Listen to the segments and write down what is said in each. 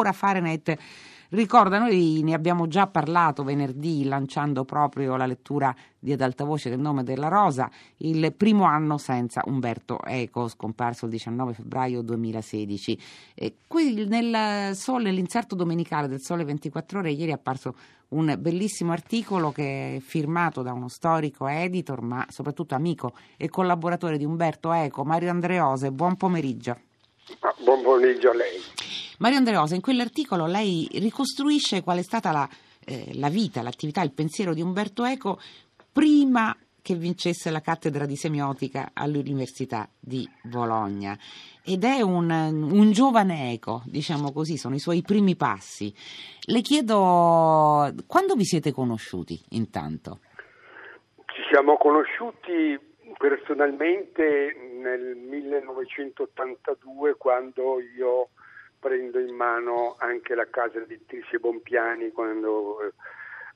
ancora Fahrenheit ricorda, noi ne abbiamo già parlato venerdì lanciando proprio la lettura di Ad alta voce del nome della rosa, il primo anno senza Umberto Eco, scomparso il 19 febbraio 2016. E qui nel Sole, nell'inserto domenicale del Sole 24 Ore, ieri è apparso un bellissimo articolo che è firmato da uno storico editor, ma soprattutto amico e collaboratore di Umberto Eco, Mario Andreose. Buon pomeriggio. Buon pomeriggio a lei. Mario Andreosa, in quell'articolo lei ricostruisce qual è stata la, eh, la vita, l'attività, il pensiero di Umberto Eco prima che vincesse la cattedra di semiotica all'Università di Bologna. Ed è un, un, giovane eco, diciamo così, sono i suoi primi passi. Le chiedo, quando vi siete conosciuti intanto? Ci siamo conosciuti personalmente nel 1982 quando io prendo in mano anche la casa editrice Bompiani quando eh,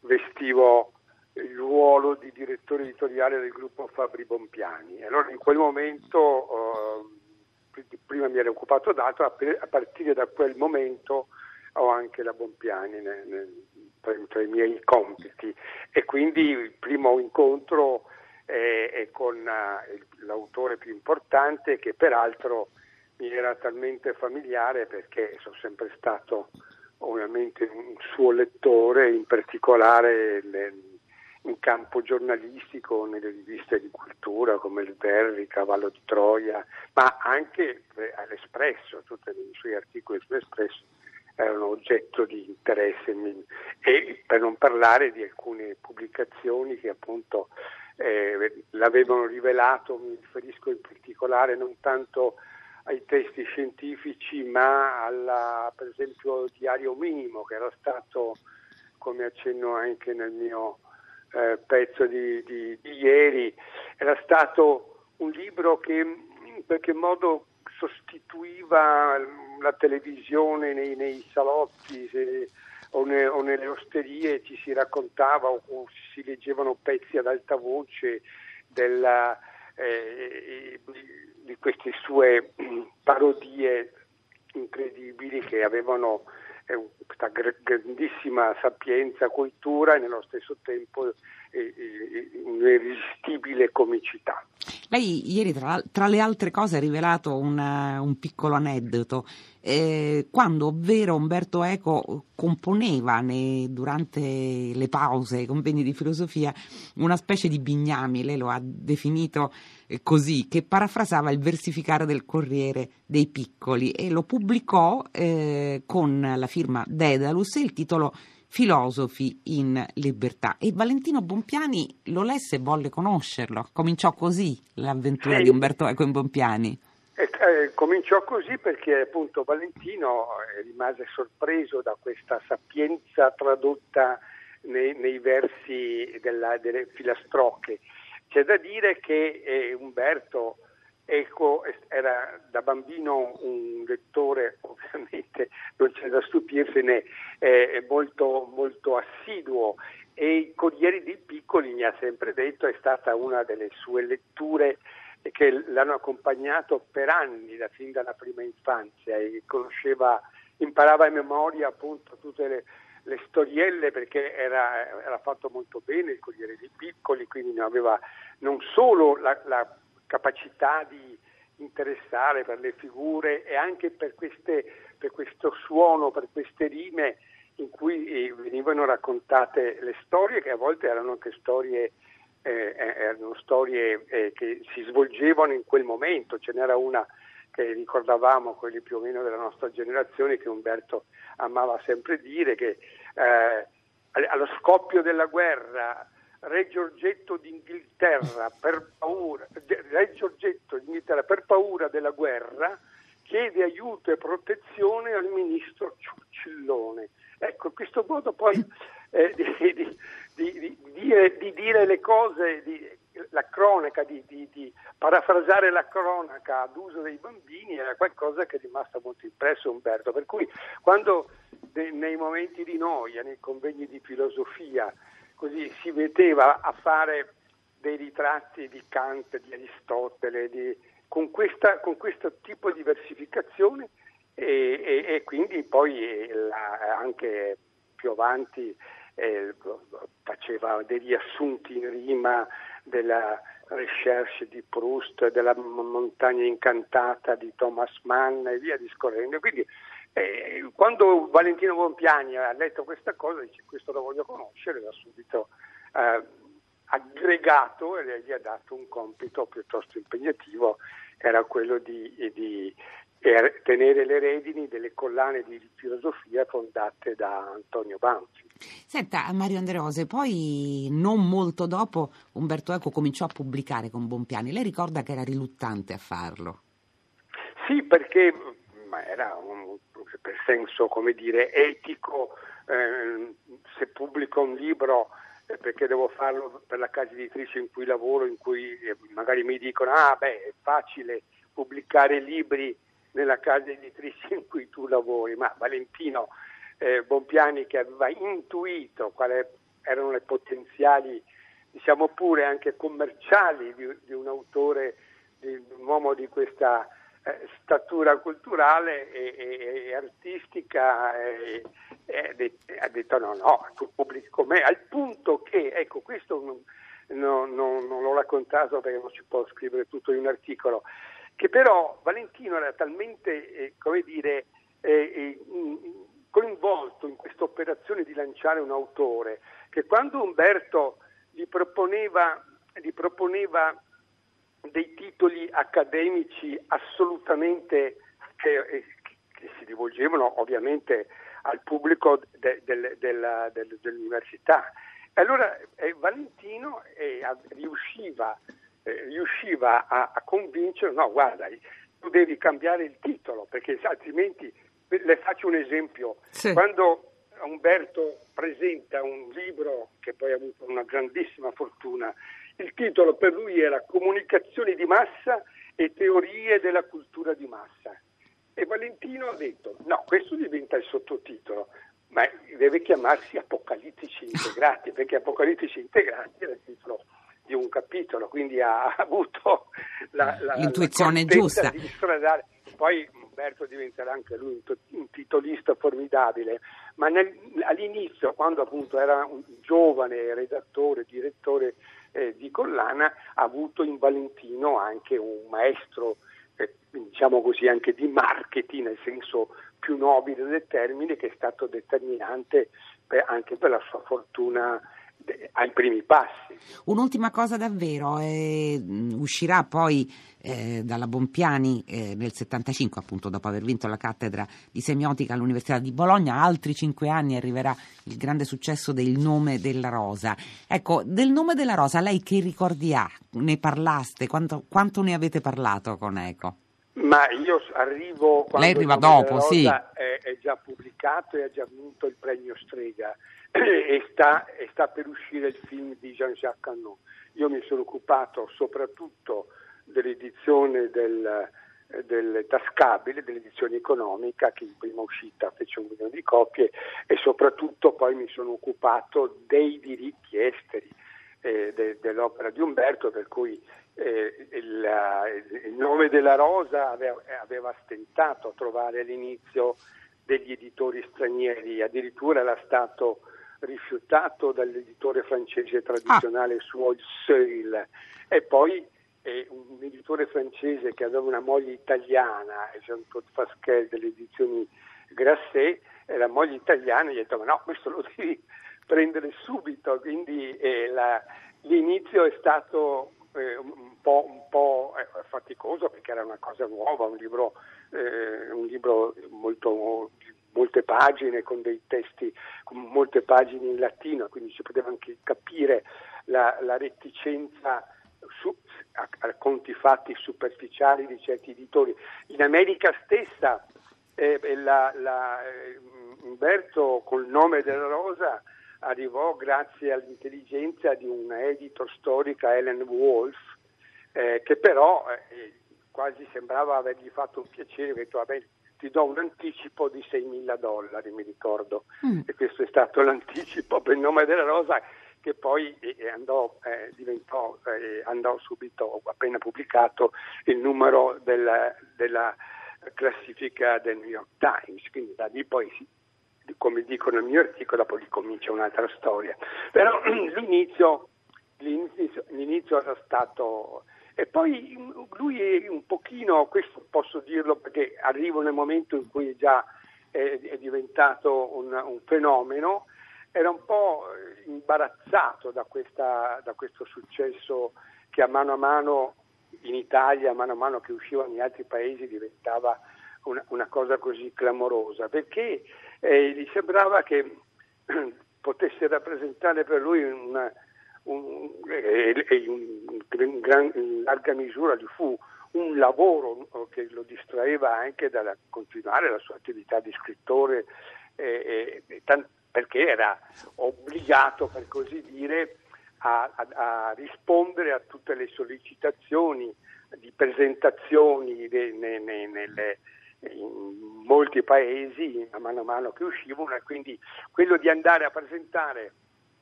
vestivo il ruolo di direttore editoriale del gruppo Fabri Bompiani. Allora in quel momento, eh, prima mi ero occupato d'altro, a partire da quel momento ho anche la Bompiani nel, nel, tra, tra, i miei compiti e quindi il primo incontro è, è con uh, l'autore più importante che peraltro mi era talmente familiare perché sono sempre stato ovviamente un suo lettore, in particolare in campo giornalistico, nelle riviste di cultura come il Verri, Cavallo di Troia, ma anche all'Espresso, tutti i suoi articoli sull'Espresso erano oggetto di interesse e per non parlare di alcune pubblicazioni che appunto eh, l'avevano rivelato, mi riferisco in particolare non tanto ai testi scientifici, ma alla, per esempio Diario Minimo, che era stato, come accenno anche nel mio eh, pezzo di, di, di, ieri, era stato un libro che in qualche modo sostituiva la televisione nei, nei salotti se, o, ne, o, nelle osterie, ci si raccontava o, o si leggevano pezzi ad alta voce della... Eh, di queste sue mm, parodie incredibili che avevano eh, questa grandissima sapienza, cultura e nello stesso tempo un'irresistibile comicità. Lei ieri tra, tra, le altre cose ha rivelato una, un piccolo aneddoto. Eh, quando ovvero Umberto Eco componeva ne, durante le pause, i convegni di filosofia, una specie di bignami, lei lo ha definito eh, così, che parafrasava il versificare del Corriere dei Piccoli e lo pubblicò eh, con la firma Dedalus e il titolo filosofi in libertà. E Valentino Bompiani lo lesse e volle conoscerlo. Cominciò così l'avventura sì. di Umberto Eco in Bompiani. Eh, eh, cominciò così perché appunto Valentino eh, rimase sorpreso da questa sapienza tradotta nei, nei versi della, delle filastrocche. C'è da dire che eh, Umberto Eco era da bambino un lettore, ovviamente non c'è da stupirsene, eh, molto, molto assiduo. E i Corrieri dei Piccoli, mi ha sempre detto, è stata una delle sue letture che l'hanno accompagnato per anni, da fin dalla prima infanzia, e conosceva, imparava a memoria appunto tutte le, le storielle perché era, era, fatto molto bene il Corriere dei Piccoli, quindi aveva non solo la, la capacità di interessare per le figure e anche per, queste, per questo suono, per queste rime in cui eh, venivano raccontate le storie che a volte erano anche storie, eh, eh, erano storie eh, che si svolgevano in quel momento, ce n'era una che ricordavamo, quelli più o meno della nostra generazione, che Umberto amava sempre dire, che eh, allo scoppio della guerra Re Giorgetto d'Inghilterra per paura, Re Giorgetto d'Inghilterra per paura della guerra chiede aiuto e protezione al ministro Ciuccillone. Ecco, in questo modo poi eh, di, di, di, dire, di, dire, le cose, la cronaca, di, parafrasare la cronaca ad uso dei bambini era qualcosa che è rimasto molto impresso Umberto. Per cui quando nei momenti di noia, nei convegni di filosofia, così si metteva a fare dei ritratti di Kant, di Aristotele, di, con, questa, con, questo tipo di versificazione e, e, e quindi poi eh, la, anche più avanti eh, faceva dei riassunti in rima della Recherche di Proust, della montagna incantata di Thomas Mann e via discorrendo. Quindi eh, quando Valentino Bompiani ha letto questa cosa, dice questo lo voglio conoscere, l'ha subito eh, aggregato e gli ha dato un compito piuttosto impegnativo, era quello di, di tenere le redini delle collane di filosofia fondate da Antonio Banfi. Senta, Mario Anderose, poi non molto dopo Umberto Eco cominciò a pubblicare con Bompiani. Lei ricorda che era riluttante a farlo? Sì, perché era un, per senso, come dire, etico, eh, se pubblico un libro eh, perché devo farlo per la casa editrice in cui lavoro, in cui eh, magari mi dicono ah beh è facile pubblicare libri nella casa editrice in cui tu lavori, ma Valentino eh, Bompiani che aveva intuito quali erano le potenziali, diciamo pure anche commerciali di, di un autore, di un uomo di questa eh, statura culturale e, e, e artistica e, ha detto no, no, tu pubblichi con me, al punto che, ecco, questo non, non, non, non l'ho raccontato perché non si può scrivere tutto in un articolo, che però Valentino era talmente, eh, come dire, eh, eh coinvolto in questa operazione di lanciare un autore, che quando Umberto gli proponeva, gli proponeva dei titoli accademici assolutamente che, eh, che, si rivolgevano ovviamente al pubblico de, de, de, dell'università. Allora eh, Valentino eh, riusciva, eh, riusciva a, a convincere, no guarda, tu devi cambiare il titolo perché altrimenti le faccio un esempio. Sì. Quando Umberto presenta un libro che poi ha avuto una grandissima fortuna, il titolo per lui era Comunicazioni di massa e teorie della cultura di massa. E Valentino ha detto, no, questo diventa il sottotitolo, ma deve chiamarsi Apocalittici integrati, perché Apocalittici integrati era il titolo di un capitolo, quindi ha avuto la, la, l'intuizione la giusta. Di stradare. Poi Umberto diventerà anche lui un, titolista formidabile, ma nel, all'inizio, quando appunto era un giovane redattore, direttore eh, di collana, ha avuto in Valentino anche un maestro, eh, diciamo così, anche di marketing, nel senso più nobile del termine, che è stato determinante per, anche per la sua fortuna ai primi passi. Un'ultima cosa davvero, eh, uscirà poi eh, dalla Bompiani eh, nel 75, appunto dopo aver vinto la cattedra di semiotica all'Università di Bologna, altri cinque anni arriverà il grande successo del nome della rosa. Ecco, del nome della rosa lei che ricordi ha? Ne parlaste? Quanto, quanto ne avete parlato con Eco? Ma io arrivo quando Lei arriva dopo, sì. È, è, già pubblicato e ha già vinto il premio Strega e sta, e sta per uscire il film di Jean-Jacques Cannon. Io mi sono occupato soprattutto dell'edizione del, del tascabile, dell'edizione economica che in prima uscita fece un milione di copie e soprattutto poi mi sono occupato dei diritti esteri eh, de, dell'opera di Umberto per cui eh, il, nome della Rosa aveva, aveva, stentato a trovare all'inizio degli editori stranieri, addirittura era stato rifiutato dall'editore francese tradizionale ah. suo Seul e poi eh, un editore francese che aveva una moglie italiana, Jean-Claude Fasquel delle edizioni Grasset, e la moglie italiana gli ha detto ma no, questo lo devi prendere subito, quindi eh, la, l'inizio è stato eh, un po', un po' eh, faticoso perché era una cosa nuova, un libro, eh, un libro molto, molte pagine con dei testi, con molte pagine in latino, quindi si poteva anche capire la, la reticenza su, a, a, conti fatti superficiali di certi editori. In America stessa eh, la, la, eh, Umberto col nome della rosa arrivò grazie all'intelligenza di una editor storica, Ellen Wolf, eh, che però eh, quasi sembrava avergli fatto un piacere, ha detto vabbè ti do un anticipo di 6.000 dollari, mi ricordo, mm. e questo è stato l'anticipo per il nome della rosa che poi eh, andò, eh, diventò, eh, andò subito, appena pubblicato, il numero della, della classifica del New York Times, quindi da lì poi, come dico nel mio articolo, poi comincia un'altra storia. Però l'inizio, l'inizio, l'inizio era stato... E poi lui un pochino, questo posso dirlo perché arrivo nel momento in cui già è, è diventato un, un fenomeno, era un po' imbarazzato da, questa, da, questo successo che a mano a mano in Italia, a mano a mano che usciva in altri paesi, diventava una, una cosa così clamorosa, perché eh, gli sembrava che potesse rappresentare per lui una, un, eh, un, un gran, in larga misura gli fu un lavoro che lo distraeva anche dal continuare la sua attività di scrittore, eh, eh, perché era obbligato, per così dire, a, a, a, rispondere a tutte le sollecitazioni di presentazioni de, ne, ne, nelle, in molti paesi a mano a mano che uscivano e quindi quello di andare a presentare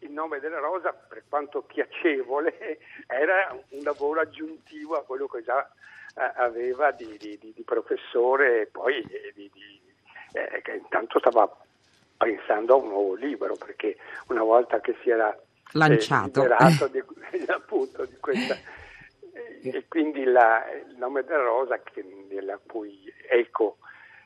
il nome della rosa, per quanto piacevole, era un lavoro aggiuntivo a quello che già eh, aveva di, di, di, professore e poi eh, di, eh, che intanto stava pensando a un nuovo libro perché una volta che si era lanciato. eh, appunto di questa e quindi la, il nome della rosa che, nella cui eco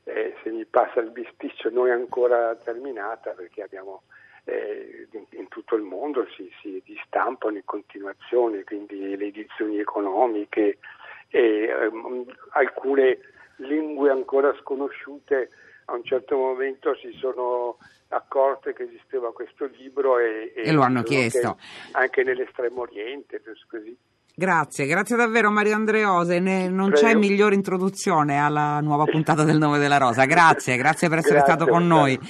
eh, se mi passa il bisticcio non è ancora terminata perché abbiamo eh, in, in, tutto il mondo si, si stampano in continuazione quindi le edizioni economiche e ehm, alcune lingue ancora sconosciute a un certo momento si sono accorte che esisteva questo libro e, e, e lo hanno chiesto anche nell'estremo oriente così. Grazie, grazie davvero Mario Andreose, ne, non Prego. c'è migliore introduzione alla nuova puntata del Nome della Rosa, grazie, grazie per essere grazie, stato con noi.